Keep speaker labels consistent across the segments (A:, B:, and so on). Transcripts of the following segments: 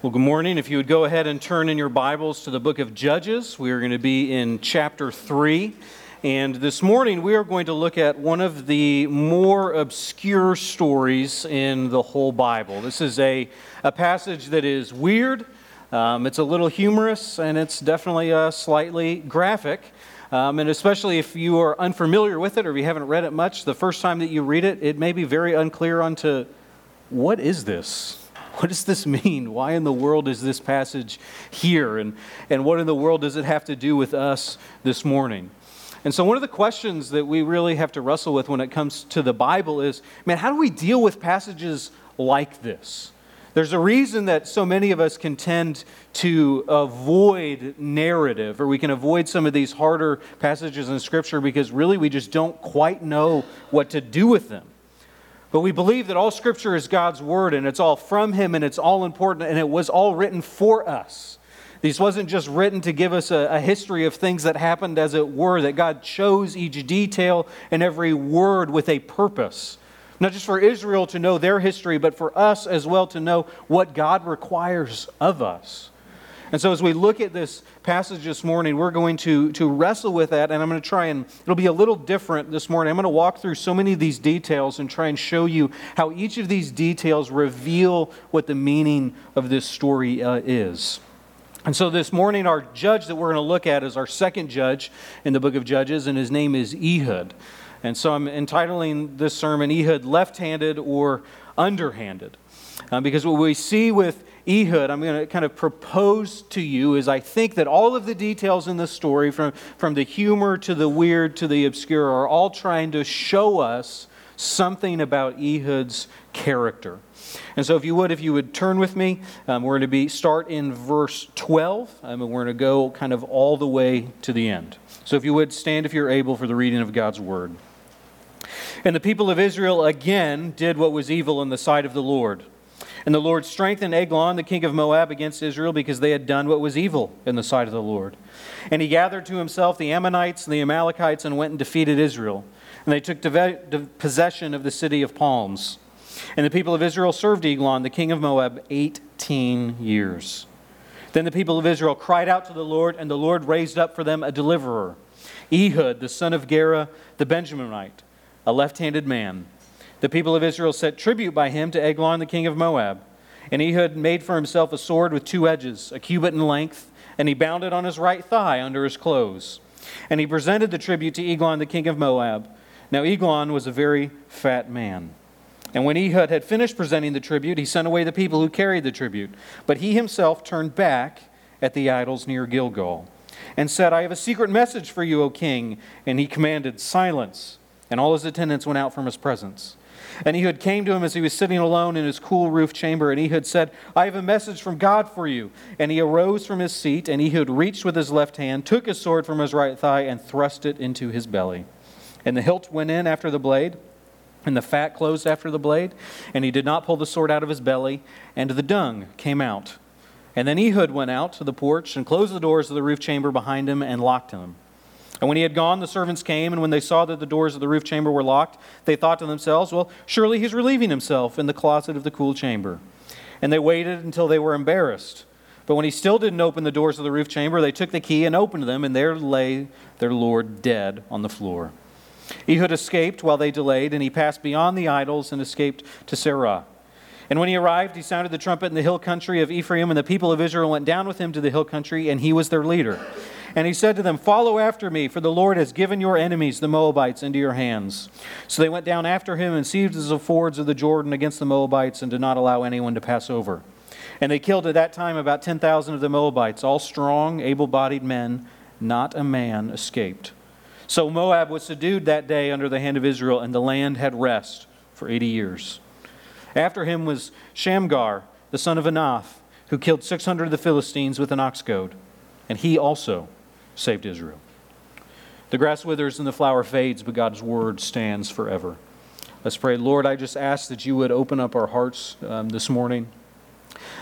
A: Well, good morning. If you would go ahead and turn in your Bibles to the book of Judges, we are going to be in chapter 3. And this morning we are going to look at one of the more obscure stories in the whole Bible. This is a, a passage that is weird, um, it's a little humorous, and it's definitely uh, slightly graphic. Um, and especially if you are unfamiliar with it or if you haven't read it much, the first time that you read it, it may be very unclear onto what is this? What does this mean? Why in the world is this passage here? And, and what in the world does it have to do with us this morning? And so, one of the questions that we really have to wrestle with when it comes to the Bible is man, how do we deal with passages like this? There's a reason that so many of us can tend to avoid narrative, or we can avoid some of these harder passages in Scripture because really we just don't quite know what to do with them. But we believe that all Scripture is God's Word and it's all from Him and it's all important and it was all written for us. This wasn't just written to give us a, a, history of things that happened as it were, that God chose each detail and every word with a purpose. Not just for Israel to know their history, but for us as well to know what God requires of us. And so, as we look at this passage this morning, we're going to, to wrestle with that, and I'm going to try and it'll be a little different this morning. I'm going to walk through so many of these details and try and show you how each of these details reveal what the meaning of this story uh, is. And so, this morning, our judge that we're going to look at is our second judge in the book of Judges, and his name is Ehud. And so, I'm entitling this sermon Ehud Left Handed or Underhanded. Uh, because what we see with Ehud, I'm going to kind of propose to you is I think that all of the details in the story, from, from the humor to the weird to the obscure, are all trying to show us something about Ehud's character. And so, if you would, if you would turn with me, um, we're going to be start in verse 12, um, and we're going to go kind of all the way to the end. So, if you would stand if you're able for the reading of God's word. And the people of Israel again did what was evil in the sight of the Lord and the Lord strengthened Eglon, the king of Moab, against Israel because they had done what was evil in the sight of the Lord. And he gathered to himself the Ammonites and the Amalekites and went and defeated Israel. And they took possession of the city of palms. And the people of Israel served Eglon, the king of Moab, 18 years. Then the people of Israel cried out to the Lord, and the Lord raised up for them a deliverer, Ehud, the son of Gera, the Benjaminite, a left handed man. The people of Israel set tribute by him to Eglon, the king of Moab. And Ehud made for himself a sword with two edges, a cubit in length, and he bound it on his right thigh under his clothes. And he presented the tribute to Eglon, the king of Moab. Now Eglon was a very fat man. And when Ehud had finished presenting the tribute, he sent away the people who carried the tribute. But he himself turned back at the idols near Gilgal and said, I have a secret message for you, O king. And he commanded silence. And all his attendants went out from his presence. And Ehud came to him as he was sitting alone in his cool roof chamber. And Ehud said, I have a message from God for you. And he arose from his seat, and Ehud reached with his left hand, took his sword from his right thigh, and thrust it into his belly. And the hilt went in after the blade, and the fat closed after the blade. And he did not pull the sword out of his belly, and the dung came out. And then Ehud went out to the porch and closed the doors of the roof chamber behind him and locked them. And when he had gone, the servants came, and when they saw that the doors of the roof chamber were locked, they thought to themselves, Well, surely he's relieving himself in the closet of the cool chamber. And they waited until they were embarrassed. But when he still didn't open the doors of the roof chamber, they took the key and opened them, and there lay their Lord dead on the floor. Ehud escaped while they delayed, and he passed beyond the idols and escaped to Seirah. And when he arrived, he sounded the trumpet in the hill country of Ephraim, and the people of Israel went down with him to the hill country, and he was their leader. And he said to them, Follow after me, for the Lord has given your enemies, the Moabites, into your hands. So they went down after him and seized the fords of the Jordan against the Moabites and did not allow anyone to pass over. And they killed at that time about 10,000 of the Moabites, all strong, able bodied men. Not a man escaped. So Moab was subdued that day under the hand of Israel, and the land had rest for 80 years. After him was Shamgar, the son of Anath, who killed 600 of the Philistines with an ox goad, and he also saved Israel. The grass withers and the flower fades, but God's word stands forever. Let's pray. Lord, I just ask that you would open up our hearts um, this morning.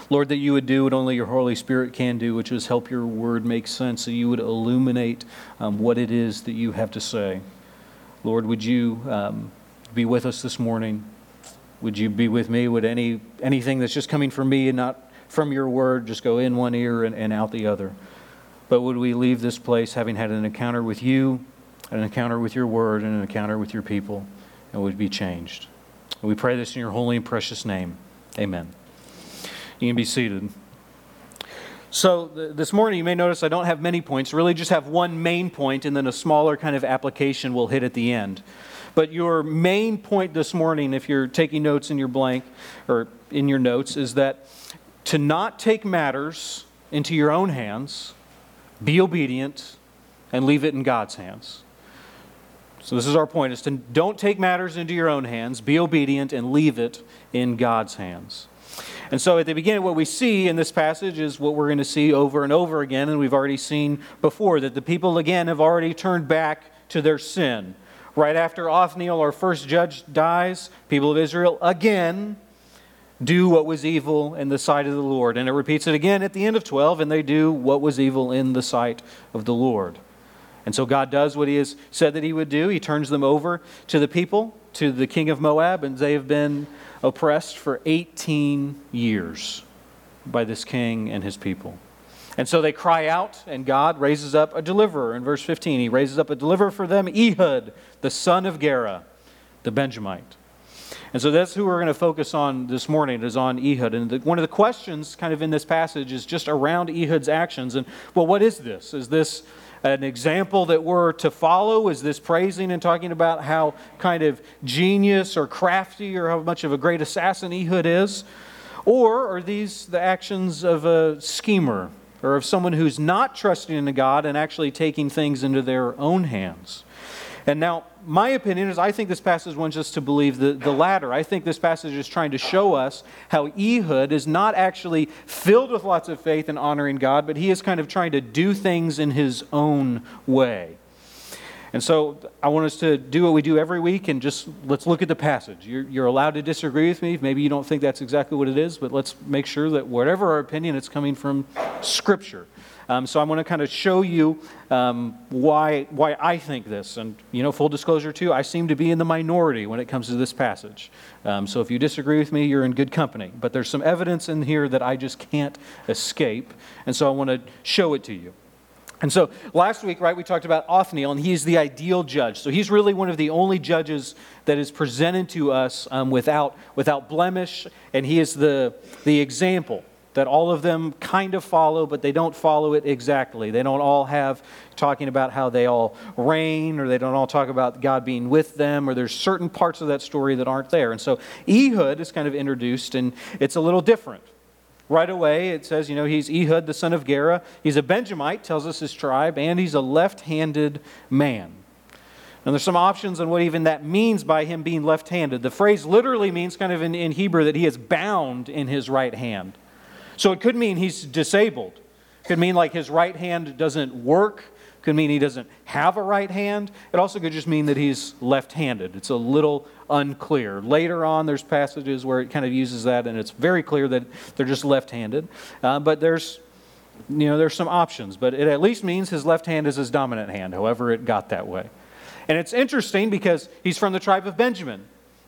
A: Lord, that you would do what only your Holy Spirit can do, which is help your word make sense, that you would illuminate um, what it is that you have to say. Lord, would you um, be with us this morning? Would you be with me? Would any anything that's just coming from me and not from your word just go in one ear and, and out the other. But would we leave this place having had an encounter with you, an encounter with your word, and an encounter with your people, and would be changed? And we pray this in your holy and precious name. Amen. You can be seated. So, th- this morning, you may notice I don't have many points, really just have one main point, and then a smaller kind of application will hit at the end. But your main point this morning, if you're taking notes in your blank or in your notes, is that to not take matters into your own hands, be obedient, and leave it in God's hands. So this is our point is to don't take matters into your own hands, be obedient and leave it in God's hands. And so at the beginning what we see in this passage is what we're going to see over and over again and we've already seen before that the people again have already turned back to their sin. Right after Othniel, our first judge, dies, people of Israel again do what was evil in the sight of the Lord. And it repeats it again at the end of 12, and they do what was evil in the sight of the Lord. And so God does what He has said that He would do. He turns them over to the people, to the king of Moab, and they have been oppressed for 18 years by this king and his people. And so they cry out, and God raises up a deliverer. In verse 15, He raises up a deliverer for them, Ehud, the son of Gera, the Benjamite. And so that's who we're going to focus on this morning, is on Ehud. And the, one of the questions kind of in this passage is just around Ehud's actions. And, well, what is this? Is this an example that we're to follow? Is this praising and talking about how kind of genius or crafty or how much of a great assassin Ehud is? Or are these the actions of a schemer or of someone who's not trusting in God and actually taking things into their own hands? And now, my opinion is I think this passage wants us to believe the, the latter. I think this passage is trying to show us how Ehud is not actually filled with lots of faith and honoring God, but he is kind of trying to do things in his own way. And so I want us to do what we do every week and just let's look at the passage. You're, you're, allowed to disagree with me. Maybe you don't think that's exactly what it is, but let's make sure that whatever our opinion, it's coming from Scripture. Um, so I want to kind of show you um, why, why I think this. And, you know, full disclosure, too, I seem to be in the minority when it comes to this passage. Um, so if you disagree with me, you're in good company. But there's some evidence in here that I just can't escape. And so I want to show it to you. And so last week, right, we talked about Othniel, and he's the ideal judge. So he's really one of the only judges that is presented to us um, without, without blemish, and he is the, the example that all of them kind of follow, but they don't follow it exactly. They don't all have talking about how they all reign, or they don't all talk about God being with them, or there's certain parts of that story that aren't there. And so Ehud is kind of introduced, and it's a little different. Right away, it says, you know, he's Ehud, the son of Gera. He's a Benjamite, tells us his tribe, and he's a left handed man. And there's some options on what even that means by him being left handed. The phrase literally means, kind of in, in Hebrew, that he is bound in his right hand. So it could mean he's disabled. Could mean like his right hand doesn't work. Could mean he doesn't have a right hand. It also could just mean that he's left handed. It's a little unclear. Later on, there's passages where it kind of uses that, and it's very clear that they're just left handed. Uh, but there's you know, there's some options, but it at least means his left hand is his dominant hand, however it got that way. And it's interesting because he's from the tribe of Benjamin.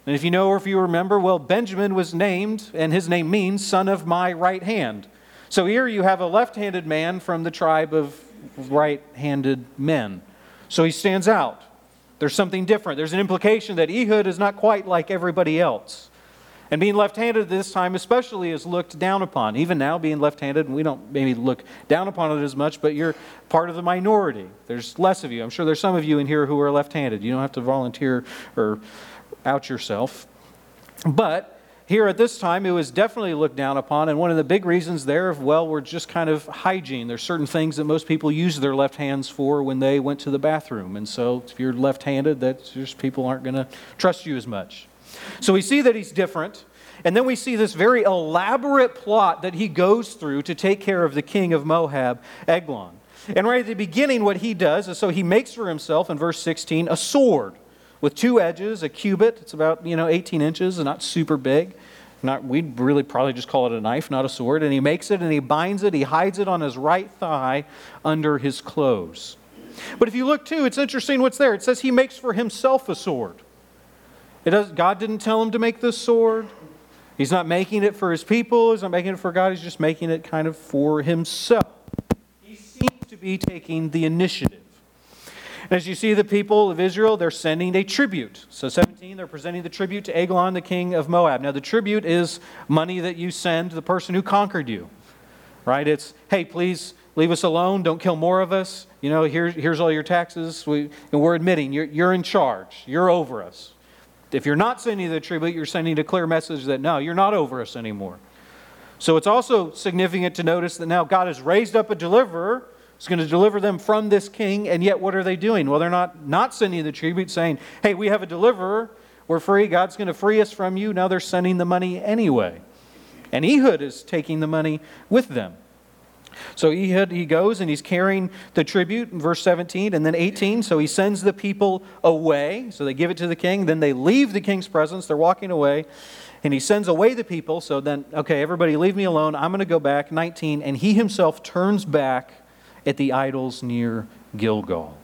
A: And if you know or if you remember, well, Benjamin was named, and his name means son of my right hand. So here you have a left handed man from the tribe of right handed men. So he stands out. There's something different. There's an implication that Ehud is not quite like everybody else. And being left handed this time, especially, is looked down upon. Even now, being left handed, we don't maybe look down upon it as much, but you're part of the minority. There's less of you. I'm sure there's some of you in here who are left handed. You don't have to volunteer or out yourself. But here at this time, it was definitely looked down upon. And one of the big reasons there, well, were just kind of hygiene. There's certain things that most people use their left hands for when they went to the bathroom. And so if you're left handed, that just people aren't going to trust you as much. So we see that he's different. And then we see this very elaborate plot that he goes through to take care of the king of Moab, Eglon. And right at the beginning, what he does is so he makes for himself, in verse 16, a sword with two edges, a cubit. It's about, you know, 18 inches and not super big. Not, we'd really probably just call it a knife, not a sword. And he makes it and he binds it, he hides it on his right thigh under his clothes. But if you look too, it's interesting what's there. It says he makes for himself a sword. It does, God didn't tell him to make this sword. He's not making it for his people, he's not making it for God, he's just making it kind of for himself. He seems to be taking the initiative. As you see, the people of Israel, they're sending a tribute. So, 17, they're presenting the tribute to Eglon, the king of Moab. Now, the tribute is money that you send the person who conquered you, right? It's, hey, please leave us alone. Don't kill more of us. You know, here, here's all your taxes. We, and we're admitting you're, you're in charge, you're over us. If you're not sending the tribute, you're sending a clear message that no, you're not over us anymore. So, it's also significant to notice that now God has raised up a deliverer He's going to deliver them from this king, and yet what are they doing? Well, they're not, not sending the tribute saying, hey, we have a deliverer, we're free, God's going to free us from you. Now they're sending the money anyway. And Ehud is taking the money with them. So Ehud, he goes and he's carrying the tribute in verse 17 and then 18. So he sends the people away. So they give it to the king. Then they leave the king's presence. They're walking away. And he sends away the people. So then, okay, everybody leave me alone. I'm going to go back. 19. And he himself turns back at the idols near Gilgal.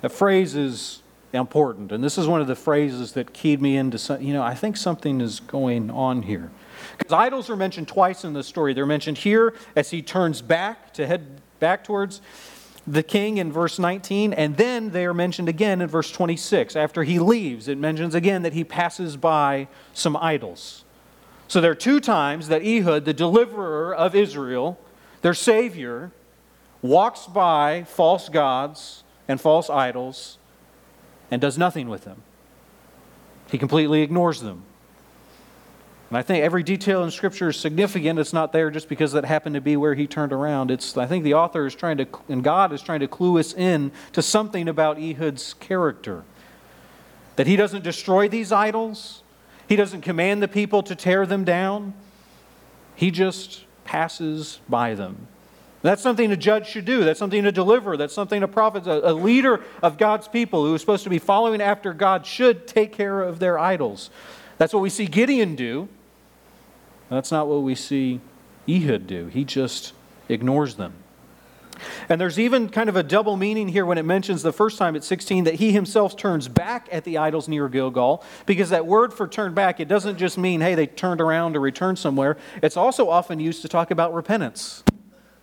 A: That phrase is important, and this is one of the phrases that keyed me into, some, you know, I think something is going on here. Because idols are mentioned twice in the story. They're mentioned here as he turns back to head back towards the king in verse 19, and then they are mentioned again in verse 26. After he leaves, it mentions again that he passes by some idols. So there are two times that Ehud, the deliverer of Israel, their savior, walks by false gods and false idols and does nothing with them. He completely ignores them. And I think every detail in Scripture is significant. It's not there just because that happened to be where he turned around. It's, I think the author is trying to, and God is trying to clue us in to something about Ehud's character. That he doesn't destroy these idols, he doesn't command the people to tear them down, he just passes by them. That's something a judge should do. That's something a deliverer. That's something a prophet, a, leader of God's people who is supposed to be following after God should take care of their idols. That's what we see Gideon do. That's not what we see Ehud do. He just ignores them. And there's even kind of a double meaning here when it mentions the first time at 16 that he himself turns back at the idols near Gilgal, because that word for turn back, it doesn't just mean, hey, they turned around or returned somewhere. It's also often used to talk about repentance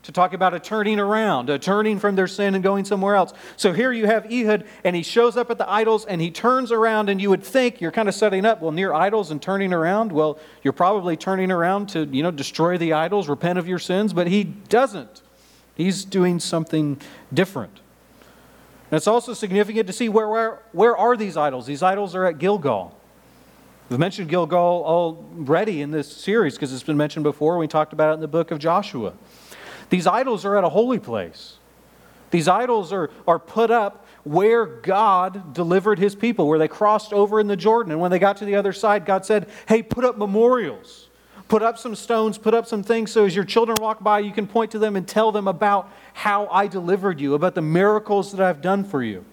A: to talk about a turning around, a turning from their sin and going somewhere else. So here you have Ehud, and he shows up at the idols and he turns around, and you would think you're kind of setting up, well, near idols and turning around. Well, you're probably turning around to, you know, destroy the idols, repent of your sins, but he doesn't. He's doing something different. And it's also significant to see where, where, where are these idols? These idols are at Gilgal. We've mentioned Gilgal already in this series because it's been mentioned before. We talked about it in the book of Joshua. These idols are at a holy place. These idols are, are put up where God delivered his people, where they crossed over in the Jordan. And when they got to the other side, God said, Hey, put up memorials. Put up some stones, put up some things so as your children walk by, you can point to them and tell them about how I delivered you, about the miracles that I've done for you.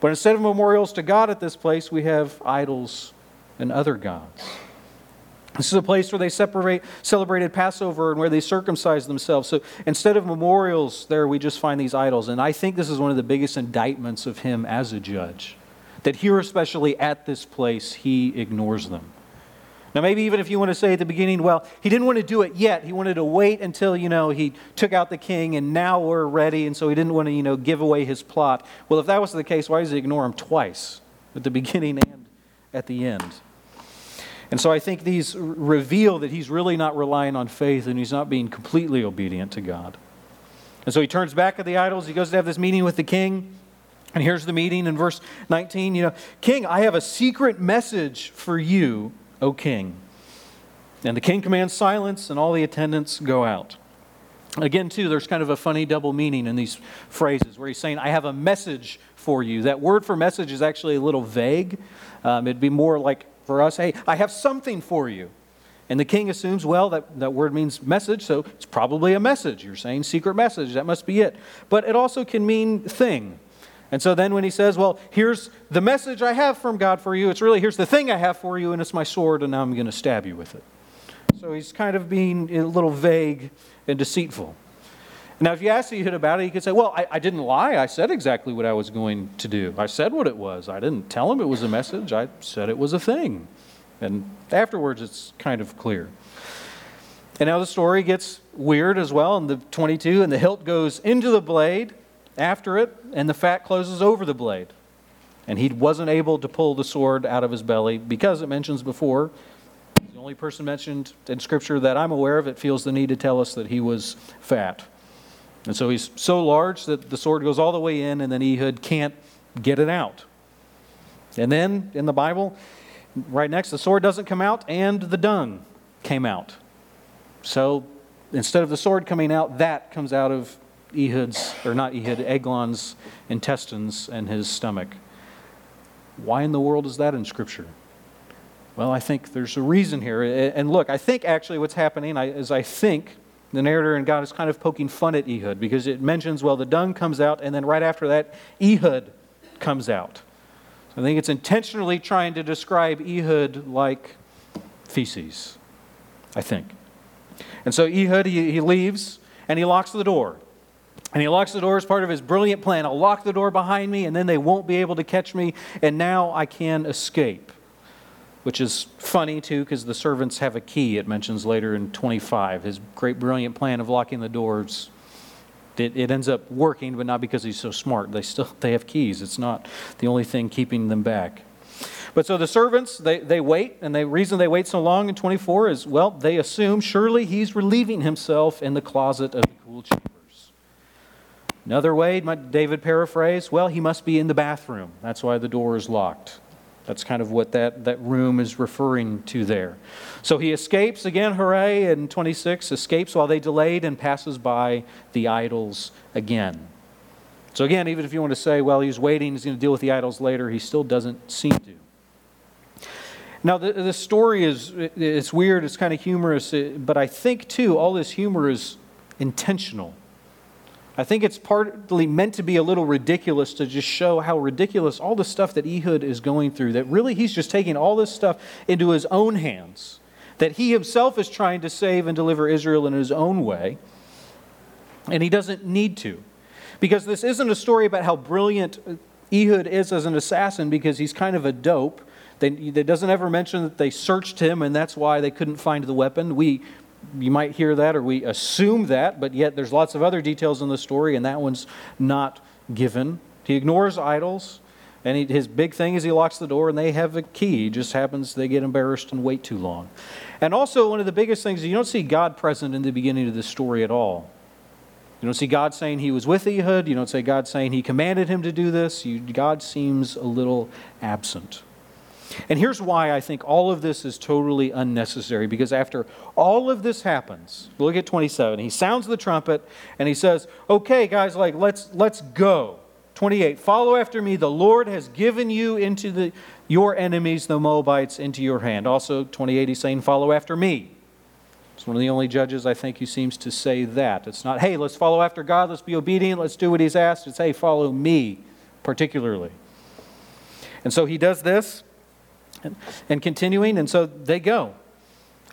A: But instead of memorials to God at this place, we have idols and other gods. This is a place where they separate, celebrated Passover and where they circumcised themselves. So instead of memorials there, we just find these idols. And I think this is one of the biggest indictments of him as a judge. That here, especially at this place, he ignores them. Now, maybe even if you want to say at the beginning, well, he didn't want to do it yet. He wanted to wait until, you know, he took out the king and now we're ready. And so he didn't want to, you know, give away his plot. Well, if that was the case, why does he ignore him twice? At the beginning and at the end. And so I think these reveal that he's really not relying on faith and he's not being completely obedient to God. And so he turns back at the idols. He goes to have this meeting with the king. And here's the meeting in verse 19. You know, King, I have a secret message for you, O king. And the king commands silence, and all the attendants go out. Again, too, there's kind of a funny double meaning in these phrases where he's saying, I have a message for you. That word for message is actually a little vague. Um, it'd be more like for us, hey, I have something for you. And the king assumes, well, that, that word means message, so it's probably a message. You're saying secret message, that must be it. But it also can mean thing. And so then when he says, well, here's the message I have from God for you, it's really, here's the thing I have for you, and it's my sword, and now I'm going to stab you with it. So he's kind of being a little vague and deceitful. Now, if you ask Ehud about it, he could say, Well, I, I, didn't lie. I said exactly what I was going to do. I said what it was. I didn't tell him it was a message. I said it was a thing. And afterwards, it's kind of clear. And now the story gets weird as well in the 22, and the hilt goes into the blade after it, and the fat closes over the blade. And he wasn't able to pull the sword out of his belly because it mentions before, the only person mentioned in Scripture that I'm aware of that feels the need to tell us that he was fat. And so he's so large that the sword goes all the way in, and then Ehud can't get it out. And then in the Bible, right next, the sword doesn't come out, and the dung came out. So instead of the sword coming out, that comes out of Ehud's, or not Ehud, Eglon's intestines and his stomach. Why in the world is that in Scripture? Well, I think there's a reason here. And look, I think actually what's happening is I think the narrator and God is kind of poking fun at Ehud because it mentions, well, the dung comes out, and then right after that, Ehud comes out. So I think it's intentionally trying to describe Ehud like feces, I think. And so Ehud, he, he leaves and he locks the door. And he locks the door as part of his brilliant plan. I'll lock the door behind me, and then they won't be able to catch me, and now I can escape. Which is funny, too, because the servants have a key, it mentions later in 25. His great, brilliant plan of locking the doors. It, it ends up working, but not because he's so smart. They still they have keys. It's not the only thing keeping them back. But so the servants, they, they wait, and the reason they wait so long in 24 is, well, they assume surely he's relieving himself in the closet of the cool chambers. Another way, David paraphrase, well, he must be in the bathroom. That's why the door is locked. That's kind of what that, that room is referring to there. So he escapes again, hooray, in 26, escapes while they delayed and passes by the idols again. So again, even if you want to say, well, he's waiting, he's going to deal with the idols later, he still doesn't seem to. Now, the, the story is it's weird, it's kind of humorous, but I think, too, all this humor is intentional. I think it's partly meant to be a little ridiculous to just show how ridiculous all the stuff that Ehud is going through, that really he's just taking all this stuff into his own hands, that he himself is trying to save and deliver Israel in his own way, and he doesn't need to. Because this isn't a story about how brilliant Ehud is as an assassin because he's kind of a dope they, it doesn't ever mention that they searched him and that's why they couldn't find the weapon. We, you might hear that or we assume that, but yet there's lots of other details in the story and that one's not given. He ignores idols. And he, his big thing is he locks the door and they have a key. It just happens they get embarrassed and wait too long. And also, one of the biggest things, is you don't see God present in the beginning of this story at all. You don't see God saying he was with Ehud. You don't see God saying he commanded him to do this. You, God seems a little absent. And here's why I think all of this is totally unnecessary because after all of this happens, look at 27. He sounds the trumpet and he says, "Okay, guys, like let's let's go." 28. Follow after me. The Lord has given you into the your enemies, the Moabites, into your hand. Also, 28, he's saying, Follow after me. It's one of the only judges I think who seems to say that. It's not, hey, let's follow after God, let's be obedient, let's do what he's asked. It's, hey, follow me, particularly. And so he does this. And, and continuing, and so they go.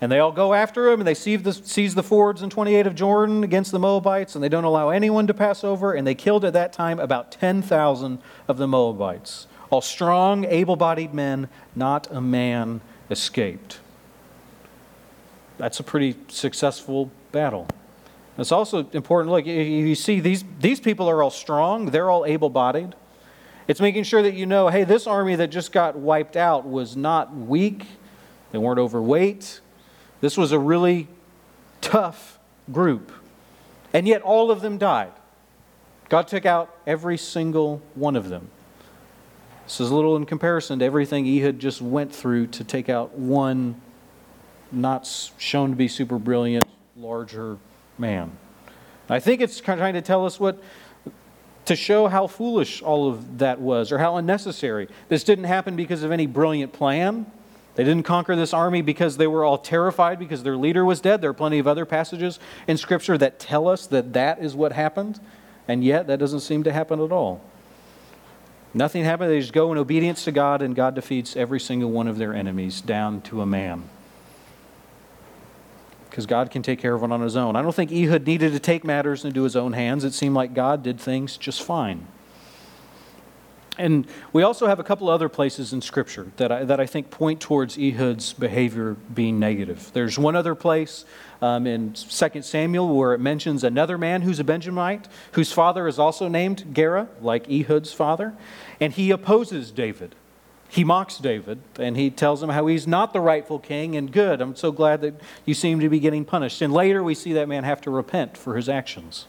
A: And they all go after him, and they seize the, seize the fords in 28 of Jordan against the Moabites, and they don't allow anyone to pass over. And they killed at that time about 10,000 of the Moabites. All strong, able bodied men, not a man escaped. That's a pretty successful battle. It's also important look, you see, these, these people are all strong, they're all able bodied. It's making sure that you know hey, this army that just got wiped out was not weak, they weren't overweight. This was a really tough group. And yet all of them died. God took out every single one of them. This is a little in comparison to everything Ehud just went through to take out one not shown to be super brilliant, larger man. I think it's trying to tell us what to show how foolish all of that was or how unnecessary. This didn't happen because of any brilliant plan. They didn't conquer this army because they were all terrified because their leader was dead. There are plenty of other passages in Scripture that tell us that that is what happened, and yet that doesn't seem to happen at all. Nothing happened. They just go in obedience to God, and God defeats every single one of their enemies down to a man because God can take care of it on his own. I don't think Ehud needed to take matters into his own hands. It seemed like God did things just fine. And we also have a couple other places in Scripture that I, that I think point towards Ehud's behavior being negative. There's one other place um, in 2 Samuel where it mentions another man who's a Benjamite, whose father is also named Gera, like Ehud's father, and he opposes David. He mocks David and he tells him how he's not the rightful king and good. I'm so glad that you seem to be getting punished. And later we see that man have to repent for his actions.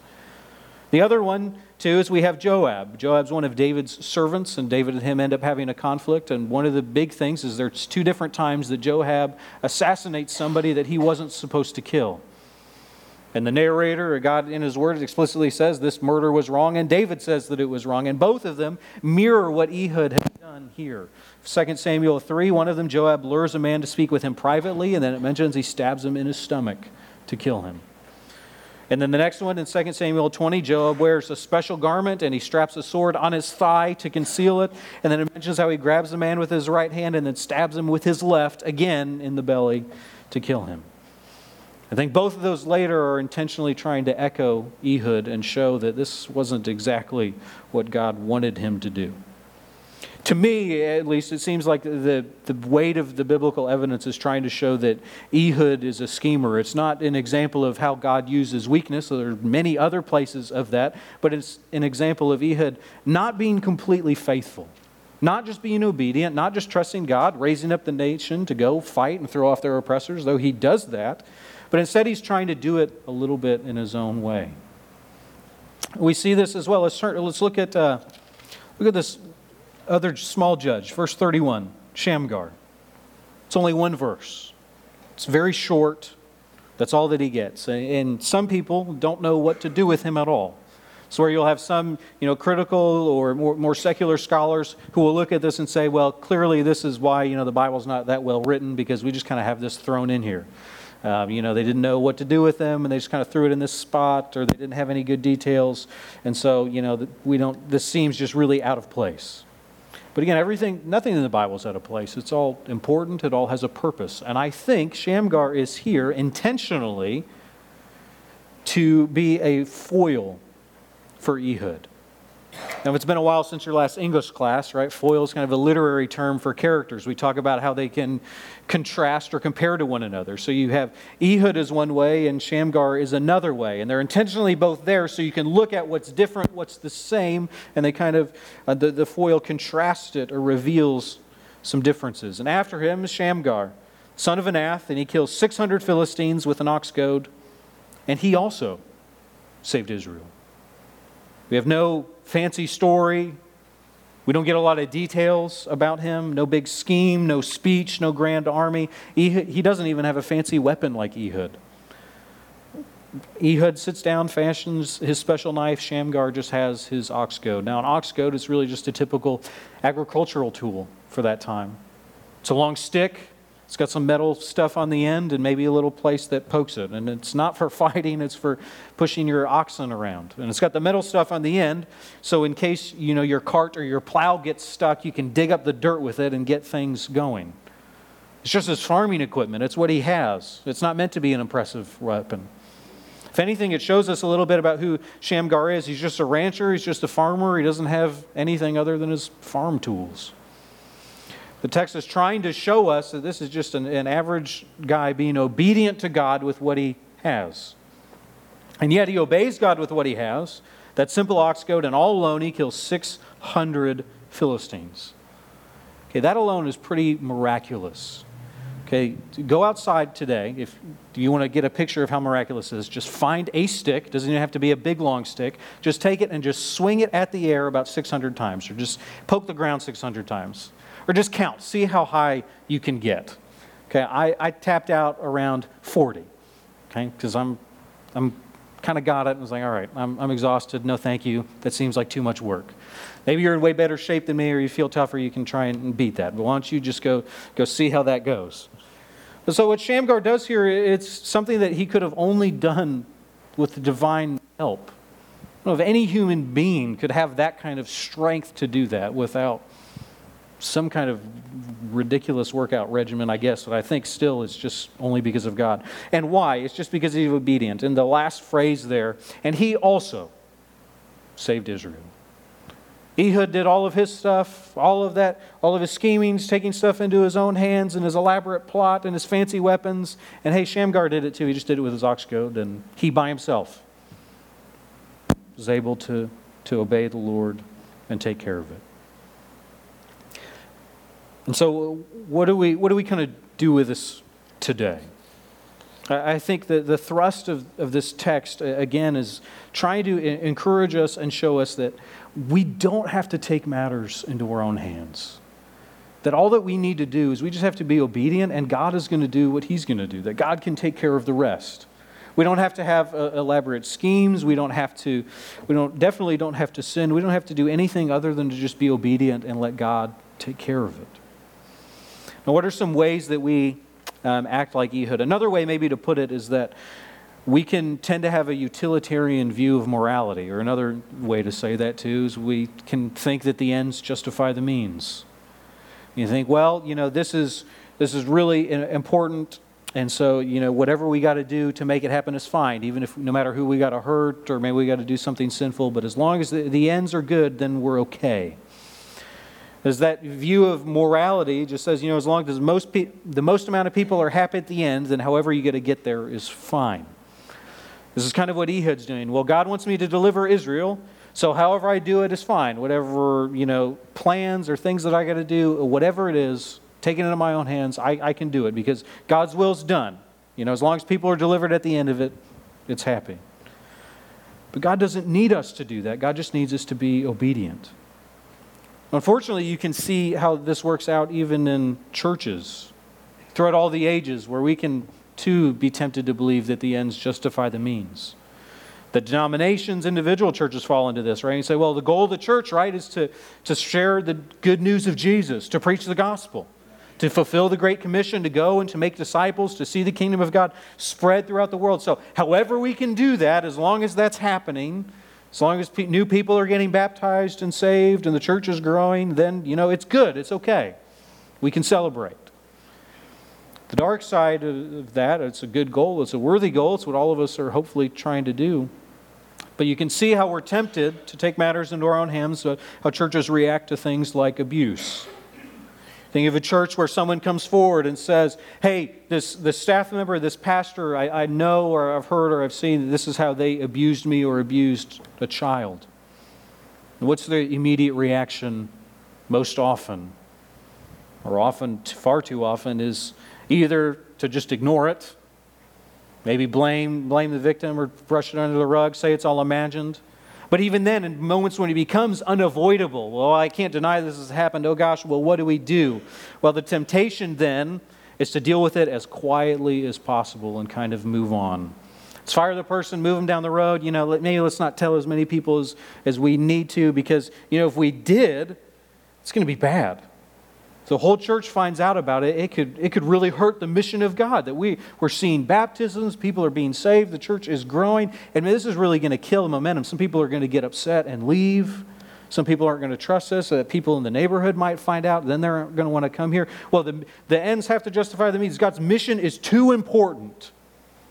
A: The other one, too, is we have Joab. Joab's one of David's servants, and David and him end up having a conflict. And one of the big things is there's two different times that Joab assassinates somebody that he wasn't supposed to kill. And the narrator, God in his word, explicitly says this murder was wrong, and David says that it was wrong. And both of them mirror what Ehud has done here. 2 Samuel 3, one of them, Joab lures a man to speak with him privately, and then it mentions he stabs him in his stomach to kill him. And then the next one in 2 Samuel 20, Joab wears a special garment and he straps a sword on his thigh to conceal it. And then it mentions how he grabs the man with his right hand and then stabs him with his left again in the belly to kill him. I think both of those later are intentionally trying to echo Ehud and show that this wasn't exactly what God wanted him to do to me, at least, it seems like the, the weight of the biblical evidence is trying to show that Ehud is a schemer. It's not an example of how God uses weakness. There are many other places of that, but it's an example of Ehud not being completely faithful, not just being obedient, not just trusting God, raising up the nation to go fight and throw off their oppressors, though he does that, but instead he's trying to do it a little bit in his own way. We see this as well. Let's, let's look at. Uh, Look at this other small judge, verse 31, Shamgar. It's only one verse. It's very short. That's all that he gets. And some people don't know what to do with him at all. So where you'll have some, you know, critical or more, more secular scholars who will look at this and say, well, clearly this is why, you know, the Bible's not that well written because we just kind of have this thrown in here. Um, you know, they didn't know what to do with them, and they just kind of threw it in this spot, or they didn't have any good details, and so you know, we don't. This seems just really out of place. But again, everything, nothing in the Bible is out of place. It's all important, it all has a purpose. And I think Shamgar is here intentionally to be a foil for Ehud. Now, it's been a while since your last English class, right? Foil is kind of a literary term for characters. We talk about how they can contrast or compare to one another. So you have Ehud is one way and Shamgar is another way. And they're intentionally both there so you can look at what's different, what's the same, and they kind of, uh, the, the foil contrasts it or reveals some differences. And after him is Shamgar, son of Anath, and he kills 600 Philistines with an ox goad, and he also saved Israel. We have no fancy story. We don't get a lot of details about him. No big scheme, no speech, no grand army. He doesn't even have a fancy weapon like Ehud. Ehud sits down, fashions his special knife. Shamgar just has his ox goad. Now, an ox goad is really just a typical agricultural tool for that time. It's a long stick, it's got some metal stuff on the end and maybe a little place that pokes it. And it's not for fighting, it's for pushing your oxen around. And it's got the metal stuff on the end, so in case, you know, your cart or your plow gets stuck, you can dig up the dirt with it and get things going. It's just his farming equipment. It's what he has. It's not meant to be an impressive weapon. If anything, it shows us a little bit about who Shamgar is. He's just a rancher, he's just a farmer, he doesn't have anything other than his farm tools. The text is trying to show us that this is just an, an average guy being obedient to God with what he has. And yet he obeys God with what he has. That simple ox goad, and all alone he kills 600 Philistines. Okay, that alone is pretty miraculous. Okay, go outside today. If you want to get a picture of how miraculous is, just find a stick. Doesn't even have to be a big long stick. Just take it and just swing it at the air about 600 times, or just poke the ground 600 times. Or just count, see how high you can get. Okay, I, I tapped out around 40, okay, because I'm, I'm kind of got it and was like, all right, I'm, I'm exhausted. No, thank you. That seems like too much work. Maybe you're in way better shape than me or you feel tougher, you can try and beat that. But why don't you just go, go see how that goes? So, what Shamgar does here, it's something that he could have only done with divine help. I don't know if any human being could have that kind of strength to do that without some kind of ridiculous workout regimen, I guess, but I think still it's just only because of God. And why? It's just because he's obedient. In the last phrase there, and he also saved Israel. Ehud did all of his stuff, all of that, all of his schemings, taking stuff into his own hands and his elaborate plot and his fancy weapons. And hey, Shamgar did it too. He just did it with his ox goad, and he by himself was able to, to obey the Lord and take care of it. And so, what do we, what do we kind of do with this today? I think that the thrust of, of this text, again, is trying to encourage us and show us that we don't have to take matters into our own hands. That all that we need to do is we just have to be obedient, and God is going to do what He's going to do, that God can take care of the rest. We don't have to have uh, elaborate schemes. We don't have to, we don't, definitely don't have to sin. We don't have to do anything other than to just be obedient and let God take care of it. Now, what are some ways that we um, act like Ehud? Another way, maybe, to put it is that we can tend to have a utilitarian view of morality, or another way to say that too is we can think that the ends justify the means. You think, well, you know, this is this is really important, and so you know, whatever we got to do to make it happen is fine, even if no matter who we got to hurt or maybe we got to do something sinful. But as long as the, the ends are good, then we're okay. There's that view of morality just says, you know, as long as most pe- the most amount of people are happy at the end, then however you get to get there is fine. This is kind of what Ehud's doing. Well, God wants me to deliver Israel, so however I do it is fine. Whatever, you know, plans or things that I got to do, whatever it is, taking it into my own hands, I, I can do it because God's will's done. You know, as long as people are delivered at the end of it, it's happy. But God doesn't need us to do that. God just needs us to be obedient. Unfortunately, you can see how this works out even in churches throughout all the ages where we can too be tempted to believe that the ends justify the means. The denominations, individual churches fall into this, right? You say, well, the goal of the church, right, is to, to share the good news of Jesus, to preach the gospel, to fulfill the Great Commission, to go and to make disciples, to see the kingdom of God spread throughout the world. So, however we can do that, as long as that's happening, as long as new people are getting baptized and saved and the church is growing, then, you know, it's good, it's okay. We can celebrate. The dark side of that, it's a good goal, it's a worthy goal, it's what all of us are hopefully trying to do. But you can see how we're tempted to take matters into our own hands, uh, how churches react to things like abuse. Think of a church where someone comes forward and says, Hey, this, this staff member, this pastor, I, I know or I've heard or I've seen this is how they abused me or abused a child. And what's the immediate reaction most often? Or often, far too often, is either to just ignore it, maybe blame, blame the victim or brush it under the rug, say it's all imagined. But even then, in moments when it becomes unavoidable, well, I can't deny this has happened. Oh gosh, well, what do we do? Well, the temptation then is to deal with it as quietly as possible and kind of move on. Let's fire the person, move them down the road. You know, maybe let's not tell as many people as, as we need to because, you know, if we did, it's going to be bad the whole church finds out about it, it could, it could really hurt the mission of God. That we, we're seeing baptisms, people are being saved, the church is growing. And this is really going to kill the momentum. Some people are going to get upset and leave. Some people aren't going to trust us, so that people in the neighborhood might find out. Then they're going to want to come here. Well, the, the ends have to justify the means. God's mission is too important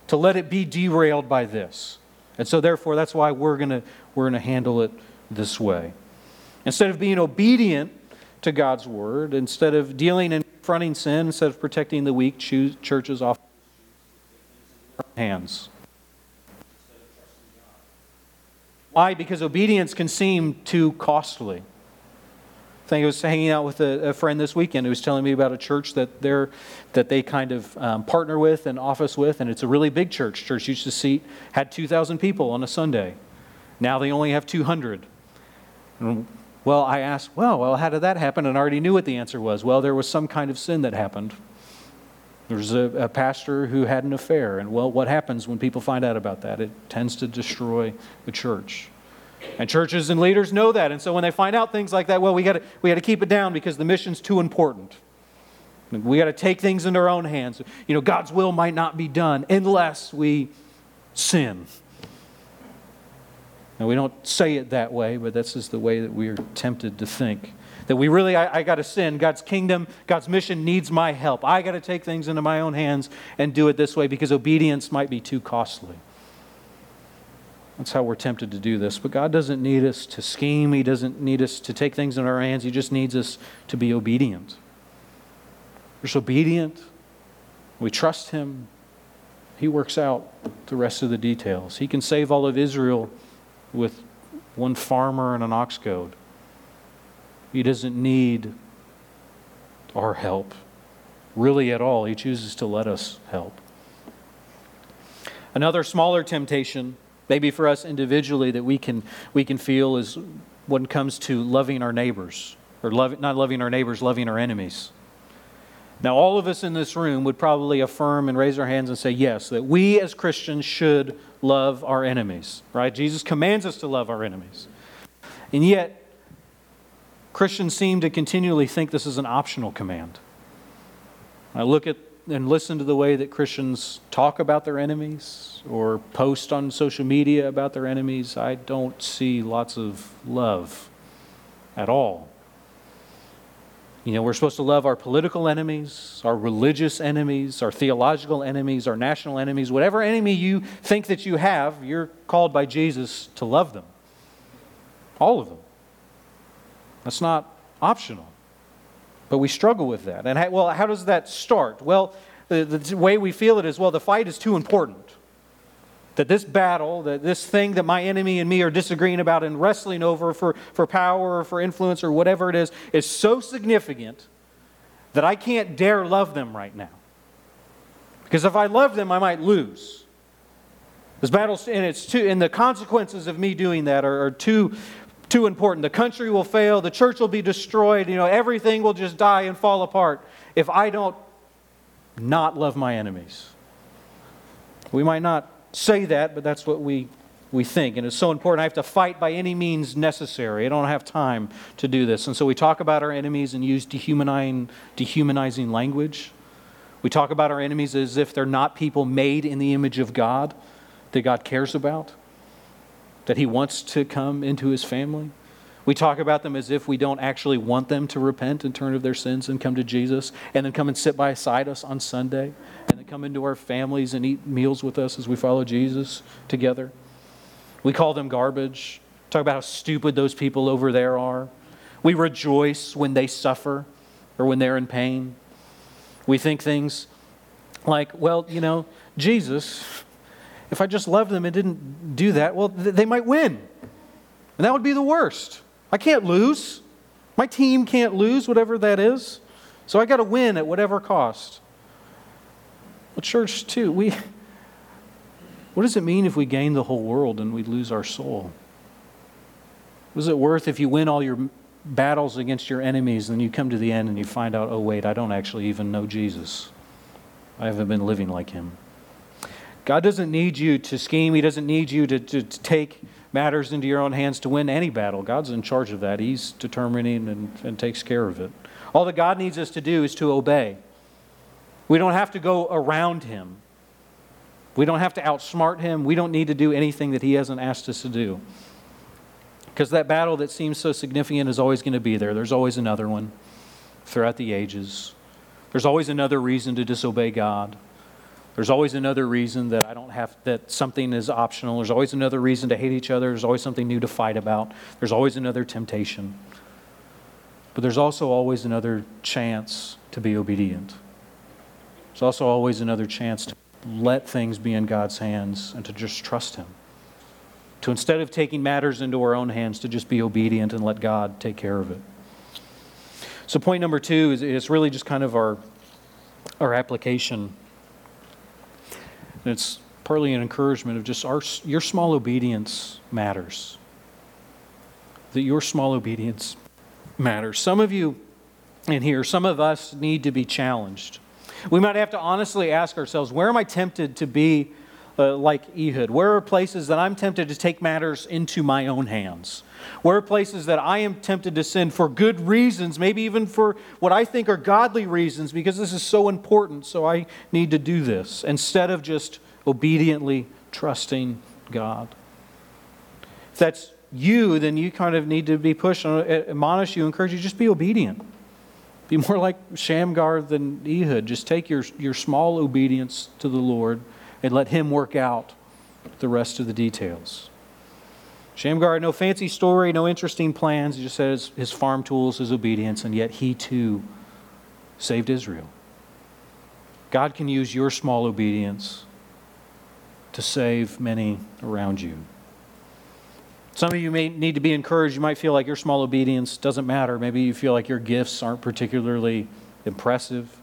A: to let it be derailed by this. And so, therefore, that's why we're going to, we're going to handle it this way. Instead of being obedient to God's word. Instead of dealing and confronting sin, instead of protecting the weak, choose churches off hands. Why? Because obedience can seem too costly. I think I was hanging out with a, a, friend this weekend who was telling me about a church that they're that they kind of um, partner with and office with, and it's a really big church. Church used to seat had 2,000 people on a Sunday. Now they only have 200. And well, I asked, well, well, how did that happen? And I already knew what the answer was. Well, there was some kind of sin that happened. There was a, a, pastor who had an affair. And, well, what happens when people find out about that? It tends to destroy the church. And churches and leaders know that. And so when they find out things like that, well, we got to we to keep it down because the mission's too important. We got to take things into our own hands. You know, God's will might not be done unless we sin. Now, we don't say it that way, but this is the way that we are tempted to think. That we really, I, I got to sin. God's kingdom, God's mission needs my help. I got to take things into my own hands and do it this way because obedience might be too costly. That's how we're tempted to do this. But God doesn't need us to scheme. He doesn't need us to take things in our hands. He just needs us to be obedient. We're just obedient. We trust Him. He works out the rest of the details. He can save all of Israel with one farmer and an ox goad. He doesn't need our help really at all. He chooses to let us help. Another smaller temptation maybe for us individually that we can, we can feel is when it comes to loving our neighbors, or love, not loving our neighbors, loving our enemies. Now, all of us in this room would probably affirm and raise our hands and say, yes, that we as Christians should love our enemies, right? Jesus commands us to love our enemies. And yet, Christians seem to continually think this is an optional command. I look at and listen to the way that Christians talk about their enemies or post on social media about their enemies, I don't see lots of love at all. You know, we're supposed to love our political enemies, our religious enemies, our theological enemies, our national enemies. Whatever enemy you think that you have, you're called by Jesus to love them. All of them. That's not optional. But we struggle with that. And how, well, how does that start? Well, the, the way we feel it is well, the fight is too important. That this battle, that this thing that my enemy and me are disagreeing about and wrestling over for, for power or for influence or whatever it is, is so significant that I can't dare love them right now. Because if I love them, I might lose. This battle, and it's too, and the consequences of me doing that are, are too too important. The country will fail, the church will be destroyed, you know, everything will just die and fall apart if I don't not love my enemies. We might not say that, but that's what we, we think. And it's so important. I have to fight by any means necessary. I don't have time to do this. And so we talk about our enemies and use dehumanizing, dehumanizing language. We talk about our enemies as if they're not people made in the image of God that God cares about, that He wants to come into His family. We talk about them as if we don't actually want them to repent and turn of their sins and come to Jesus and then come and sit beside us on Sunday and then come into our families and eat meals with us as we follow Jesus together. We call them garbage. Talk about how stupid those people over there are. We rejoice when they suffer or when they're in pain. We think things like, well, you know, Jesus, if I just loved them and didn't do that, well, they might win. And that would be the worst. I can't lose. My team can't lose, whatever that is. So I got to win at whatever cost. Well, church, too, we. What does it mean if we gain the whole world and we lose our soul? What is it worth if you win all your battles against your enemies and you come to the end and you find out, oh, wait, I don't actually even know Jesus? I haven't been living like him. God doesn't need you to scheme, He doesn't need you to, to, to take matters into your own hands to win any battle. God's in charge of that. He's determining and, and takes care of it. All that God needs us to do is to obey. We don't have to go around Him. We don't have to outsmart Him. We don't need to do anything that He hasn't asked us to do. Because that battle that seems so significant is always going to be there. There's always another one throughout the ages. There's always another reason to disobey God. There's always another reason that I don't have that something is optional. There's always another reason to hate each other. There's always something new to fight about. There's always another temptation. But there's also always another chance to be obedient. There's also always another chance to let things be in God's hands and to just trust Him. To instead of taking matters into our own hands, to just be obedient and let God take care of it. So, point number two is it's really just kind of our, our application and it's partly an encouragement of just our, your small obedience matters. That your small obedience matters. Some of you in here, some of us need to be challenged. We might have to honestly ask ourselves where am I tempted to be uh, like Ehud? Where are places that I'm tempted to take matters into my own hands? Where are places that I am tempted to sin for good reasons, maybe even for what I think are godly reasons, because this is so important, so I need to do this, instead of just obediently trusting God? If that's you, then you kind of need to be pushed, admonish you, encourage you, just be obedient. Be more like Shamgar than Ehud. Just take your, your small obedience to the Lord and let Him work out the rest of the details. Shamgar no fancy story, no interesting plans. He just says his farm tools, his obedience, and yet he too saved Israel. God can use your small obedience to save many around you. Some of you may need to be encouraged. You might feel like your small obedience doesn't matter. Maybe you feel like your gifts aren't particularly impressive.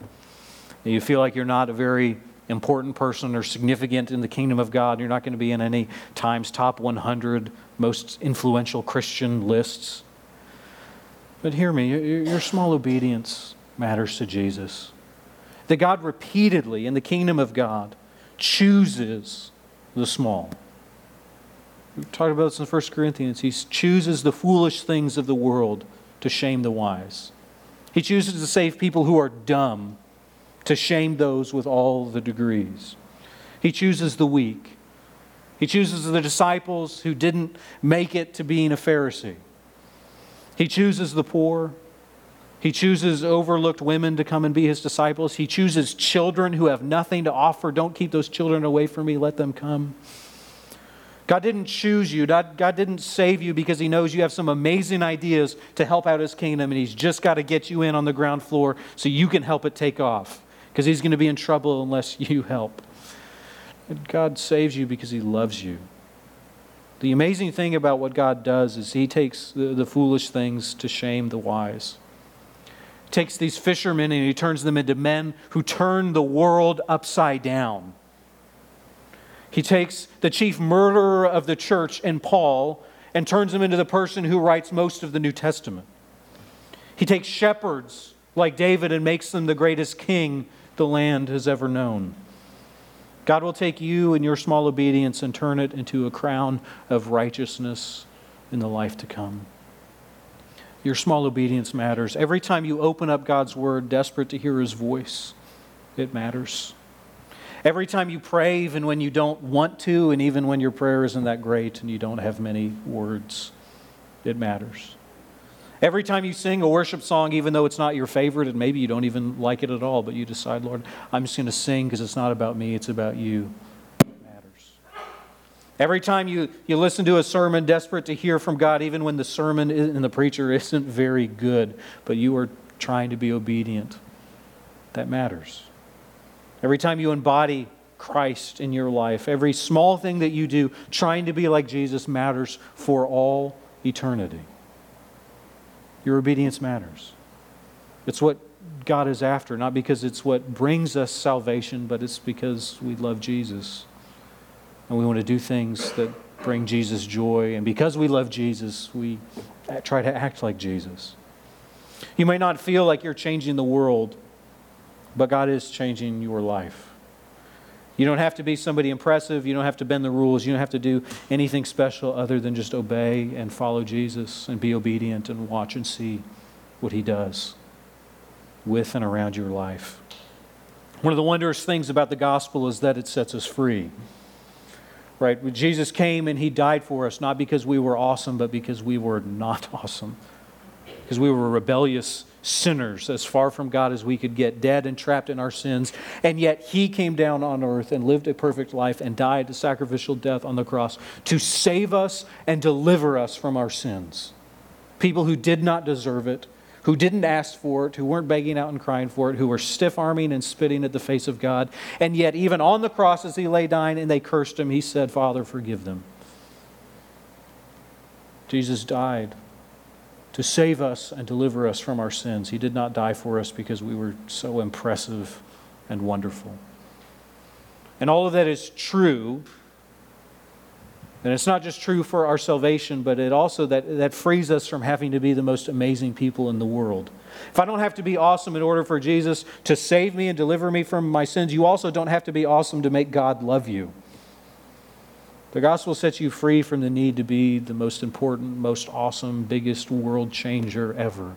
A: You feel like you're not a very important person or significant in the kingdom of God. You're not going to be in any Times top 100 most influential Christian lists. But hear me, your small obedience matters to Jesus. That God repeatedly in the kingdom of God chooses the small. We've talked about this in 1 Corinthians. He chooses the foolish things of the world to shame the wise. He chooses to save people who are dumb to shame those with all the degrees. He chooses the weak. He chooses the disciples who didn't make it to being a Pharisee. He chooses the poor. He chooses overlooked women to come and be his disciples. He chooses children who have nothing to offer. Don't keep those children away from me, let them come. God didn't choose you. God, God didn't save you because He knows you have some amazing ideas to help out His kingdom, and He's just got to get you in on the ground floor so you can help it take off because He's going to be in trouble unless you help. And God saves you because He loves you. The amazing thing about what God does is He takes the, the foolish things to shame the wise. He takes these fishermen and He turns them into men who turn the world upside down. He takes the chief murderer of the church and Paul and turns him into the person who writes most of the New Testament. He takes shepherds like David and makes them the greatest king the land has ever known. God will take you and your small obedience and turn it into a crown of righteousness in the life to come. Your small obedience matters. Every time you open up God's word, desperate to hear his voice, it matters. Every time you pray, even when you don't want to, and even when your prayer isn't that great and you don't have many words, it matters. Every time you sing a worship song, even though it's not your favorite and maybe you don't even like it at all, but you decide, Lord, I'm just going to sing because it's not about me, it's about you, matters. Every time you, you listen to a sermon, desperate to hear from God, even when the sermon and the preacher isn't very good, but you are trying to be obedient, that matters. Every time you embody Christ in your life, every small thing that you do trying to be like Jesus matters for all eternity. Your obedience matters. It's what God is after, not because it's what brings us salvation, but it's because we love Jesus. And we want to do things that bring Jesus joy. And because we love Jesus, we try to act like Jesus. You may not feel like you're changing the world but God is changing your life. You don't have to be somebody impressive. You don't have to bend the rules. You don't have to do anything special other than just obey and follow Jesus and be obedient and watch and see what He does with and around your life. One of the wondrous things about the gospel is that it sets us free. Right? Jesus came and He died for us, not because we were awesome, but because we were not awesome. Because we were rebellious sinners, as far from God as we could get, dead and trapped in our sins. And yet He came down on earth and lived a perfect life and died a sacrificial death on the cross to save us and deliver us from our sins. People who did not deserve it, who didn't ask for it, who weren't begging out and crying for it, who were stiff arming and spitting at the face of God. And yet, even on the cross as He lay dying and they cursed Him, He said, Father, forgive them. Jesus died to save us and deliver us from our sins. He did not die for us because we were so impressive and wonderful. And all of that is true. And it's not just true for our salvation, but it also that, that frees us from having to be the most amazing people in the world. If I don't have to be awesome in order for Jesus to save me and deliver me from my sins, you also don't have to be awesome to make God love you. The gospel sets you free from the need to be the most important, most awesome, biggest world changer ever.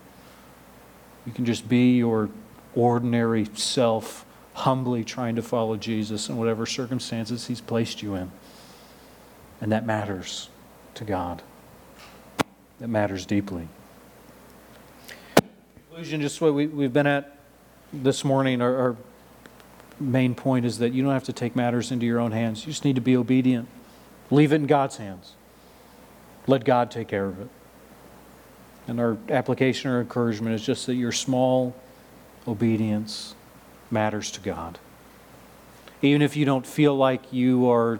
A: You can just be your ordinary self, humbly trying to follow Jesus in whatever circumstances He's placed you in. And that matters to God. That matters deeply. Conclusion, just what we, have been at this morning, our, our main point is that you don't have to take matters into your own hands. You just need to be obedient. Leave it in God's hands. Let God take care of it. And our application or encouragement is just that your small obedience matters to God. Even if you don't feel like you are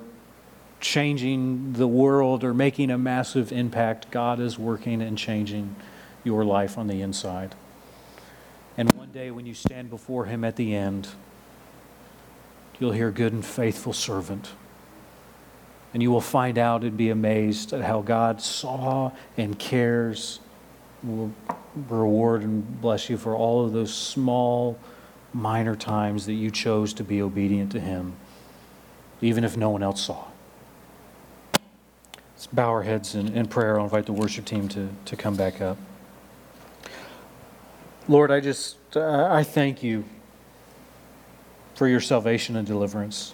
A: changing the world or making a massive impact, God is working and changing your life on the inside. And one day when you stand before Him at the end, you'll hear, Good and faithful servant. And you will find out and be amazed at how God saw and cares, will reward and bless you for all of those small, minor times that you chose to be obedient to Him, even if no one else saw. Let's bow our heads in, in prayer. I'll invite the worship team to, to come back up. Lord, I just, uh, I thank you for your salvation and deliverance.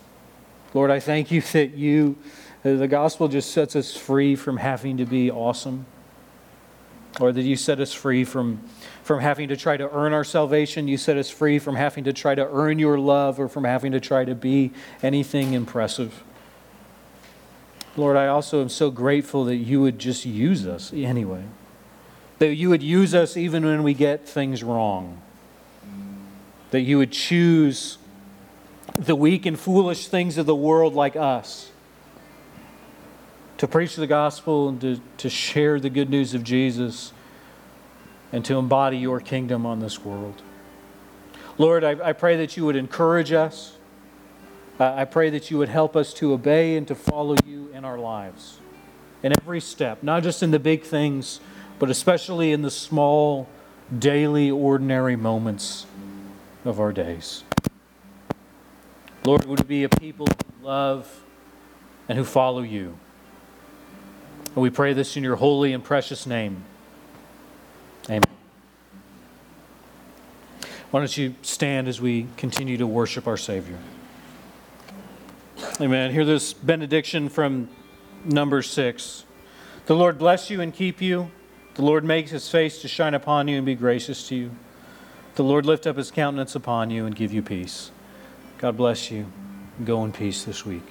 A: Lord, I thank you that you, the gospel just sets us free from having to be awesome, or that you set us free from, from having to try to earn our salvation. You set us free from having to try to earn your love or from having to try to be anything impressive. Lord, I also am so grateful that you would just use us anyway. That you would use us even when we get things wrong. That you would choose the weak and foolish things of the world like us to preach the gospel and to, to share the good news of Jesus and to embody your kingdom on this world. Lord, I, I pray that you would encourage us. I pray that you would help us to obey and to follow you in our lives, in every step, not just in the big things, but especially in the small, daily, ordinary moments of our days. Lord, would be a people who love and who follow you. And we pray this in your holy and precious name. Amen. Why don't you stand as we continue to worship our Savior? Amen. Hear this benediction from number six. The Lord bless you and keep you. The Lord makes his face to shine upon you and be gracious to you. The Lord lift up his countenance upon you and give you peace. God bless you. Go in peace this week.